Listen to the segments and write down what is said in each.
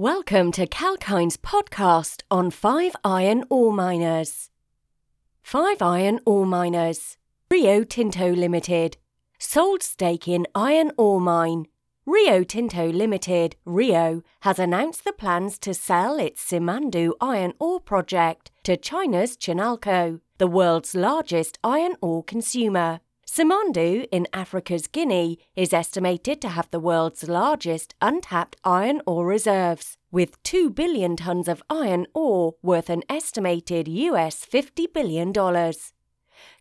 Welcome to Kalkine's podcast on 5 Iron Ore Miners. 5 Iron Ore Miners, Rio Tinto Limited, sold stake in iron ore mine. Rio Tinto Limited, Rio, has announced the plans to sell its Simandou iron ore project to China's Chinalco, the world's largest iron ore consumer. Simandou in Africa's Guinea is estimated to have the world's largest untapped iron ore reserves, with 2 billion tons of iron ore worth an estimated US $50 billion.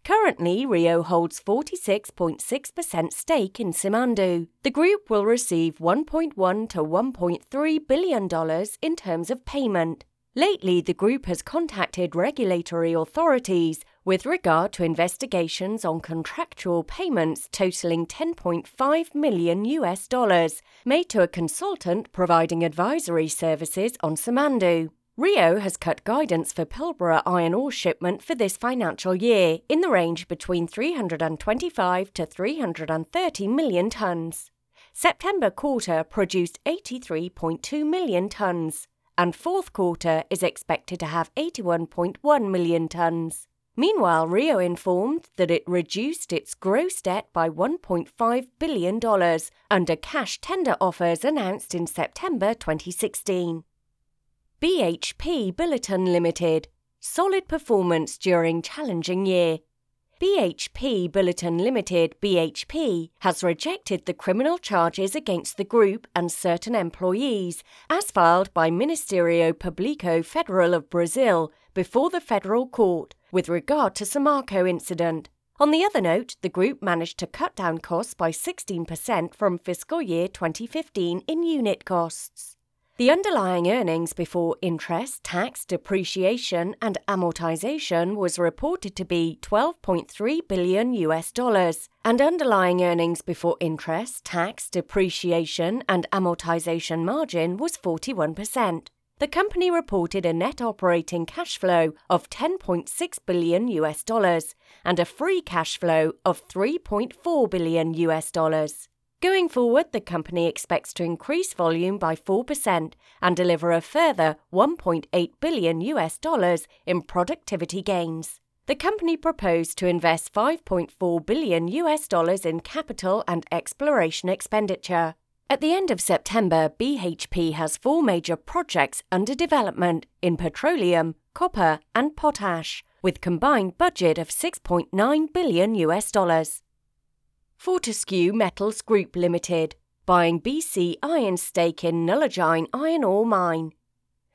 Currently, Rio holds 46.6% stake in Simandou. The group will receive $1.1 to $1.3 billion in terms of payment. Lately, the group has contacted regulatory authorities with regard to investigations on contractual payments totaling 10.5 million US dollars made to a consultant providing advisory services on Simandou. Rio has cut guidance for Pilbara iron ore shipment for this financial year in the range between 325 to 330 million tonnes. September quarter produced 83.2 million tonnes, and fourth quarter is expected to have 81.1 million tonnes. Meanwhile, Rio informed that it reduced its gross debt by $1.5 billion under cash tender offers announced in September 2016. BHP Billiton Limited. Solid performance during challenging year. BHP Billiton Limited BHP has rejected the criminal charges against the group and certain employees as filed by Ministério Público Federal of Brazil before the federal court with regard to Samarco incident. On the other note, the group managed to cut down costs by 16% from fiscal year 2015 in unit costs. The underlying earnings before interest, tax, depreciation, and amortization was reported to be 12.3 billion US dollars, and underlying earnings before interest, tax, depreciation, and amortization margin was 41%. The company reported a net operating cash flow of 10.6 billion US dollars and a free cash flow of 3.4 billion US dollars. Going forward, the company expects to increase volume by 4% and deliver a further 1.8 billion US dollars in productivity gains. The company proposed to invest 5.4 billion US dollars in capital and exploration expenditure. At the end of September, BHP has four major projects under development in petroleum, copper, and potash, with combined budget of 6.9 billion US dollars. Fortescue Metals Group Limited, buying BC Iron stake in Nullagine Iron Ore Mine.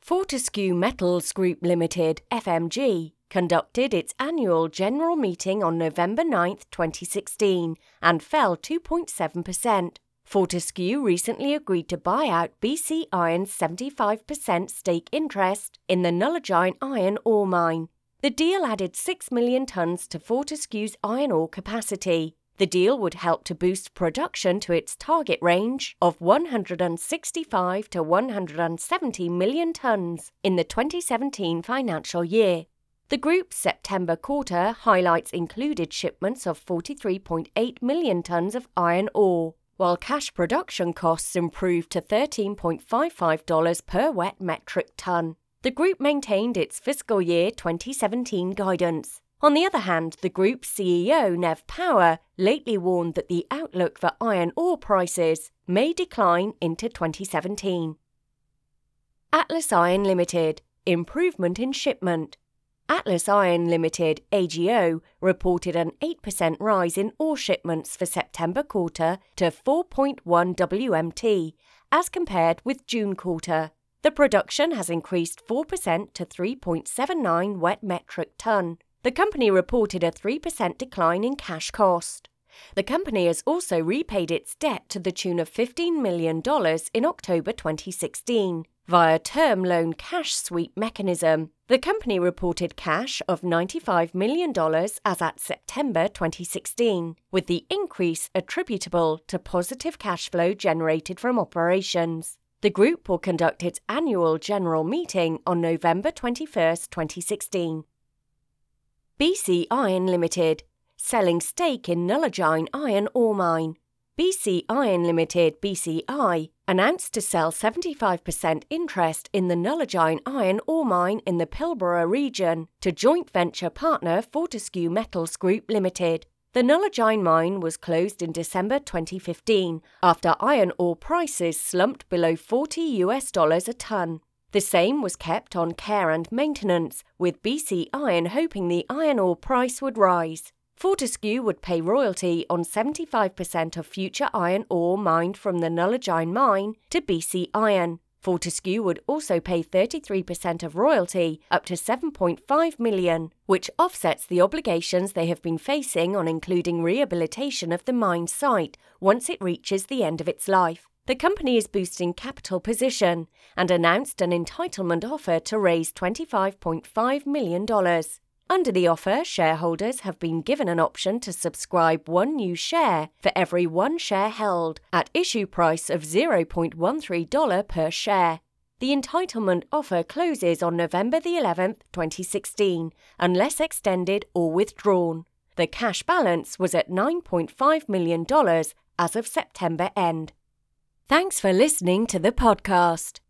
Fortescue Metals Group Limited, FMG, conducted its annual general meeting on November 9, 2016, and fell 2.7%. Fortescue recently agreed to buy out BC Iron's 75% stake interest in the Nullagine Iron Ore Mine. The deal added 6 million tonnes to Fortescue's iron ore capacity. The deal would help to boost production to its target range of 165 to 170 million tonnes in the 2017 financial year. The group's September quarter highlights included shipments of 43.8 million tonnes of iron ore, while cash production costs improved to $13.55 per wet metric tonne. The group maintained its fiscal year 2017 guidance. On the other hand, the group's CEO, Nev Power, lately warned that the outlook for iron ore prices may decline into 2017. Atlas Iron Limited Improvement in shipment. Atlas Iron Limited, AGO, reported an 8% rise in ore shipments for September quarter to 4.1 WMT as compared with June quarter. The production has increased 4% to 3.79 wet metric ton. The company reported a 3% decline in cash cost. The company has also repaid its debt to the tune of $15 million in October 2016 via term loan cash sweep mechanism. The company reported cash of $95 million as at September 2016, with the increase attributable to positive cash flow generated from operations. The group will conduct its annual general meeting on November 21, 2016. BC Iron Limited, selling stake in Nullagine Iron Ore Mine. BC Iron Limited BCI announced to sell 75% interest in the Nullagine iron ore mine in the Pilbara region to joint venture partner Fortescue Metals Group Limited. The Nullagine mine was closed in December 2015 after iron ore prices slumped below 40 US dollars a ton. The same was kept on care and maintenance, with BC Iron hoping the iron ore price would rise. Fortescue would pay royalty on 75% of future iron ore mined from the Nullagine mine to BC Iron. Fortescue would also pay 33% of royalty up to 7.5 million, which offsets the obligations they have been facing on including rehabilitation of the mine site once it reaches the end of its life. The company is boosting capital position and announced an entitlement offer to raise $25.5 million. Under the offer, shareholders have been given an option to subscribe one new share for every one share held at issue price of $0.13 per share. The entitlement offer closes on November the 11th, 2016, unless extended or withdrawn. The cash balance was at $9.5 million as of September end. Thanks for listening to the podcast.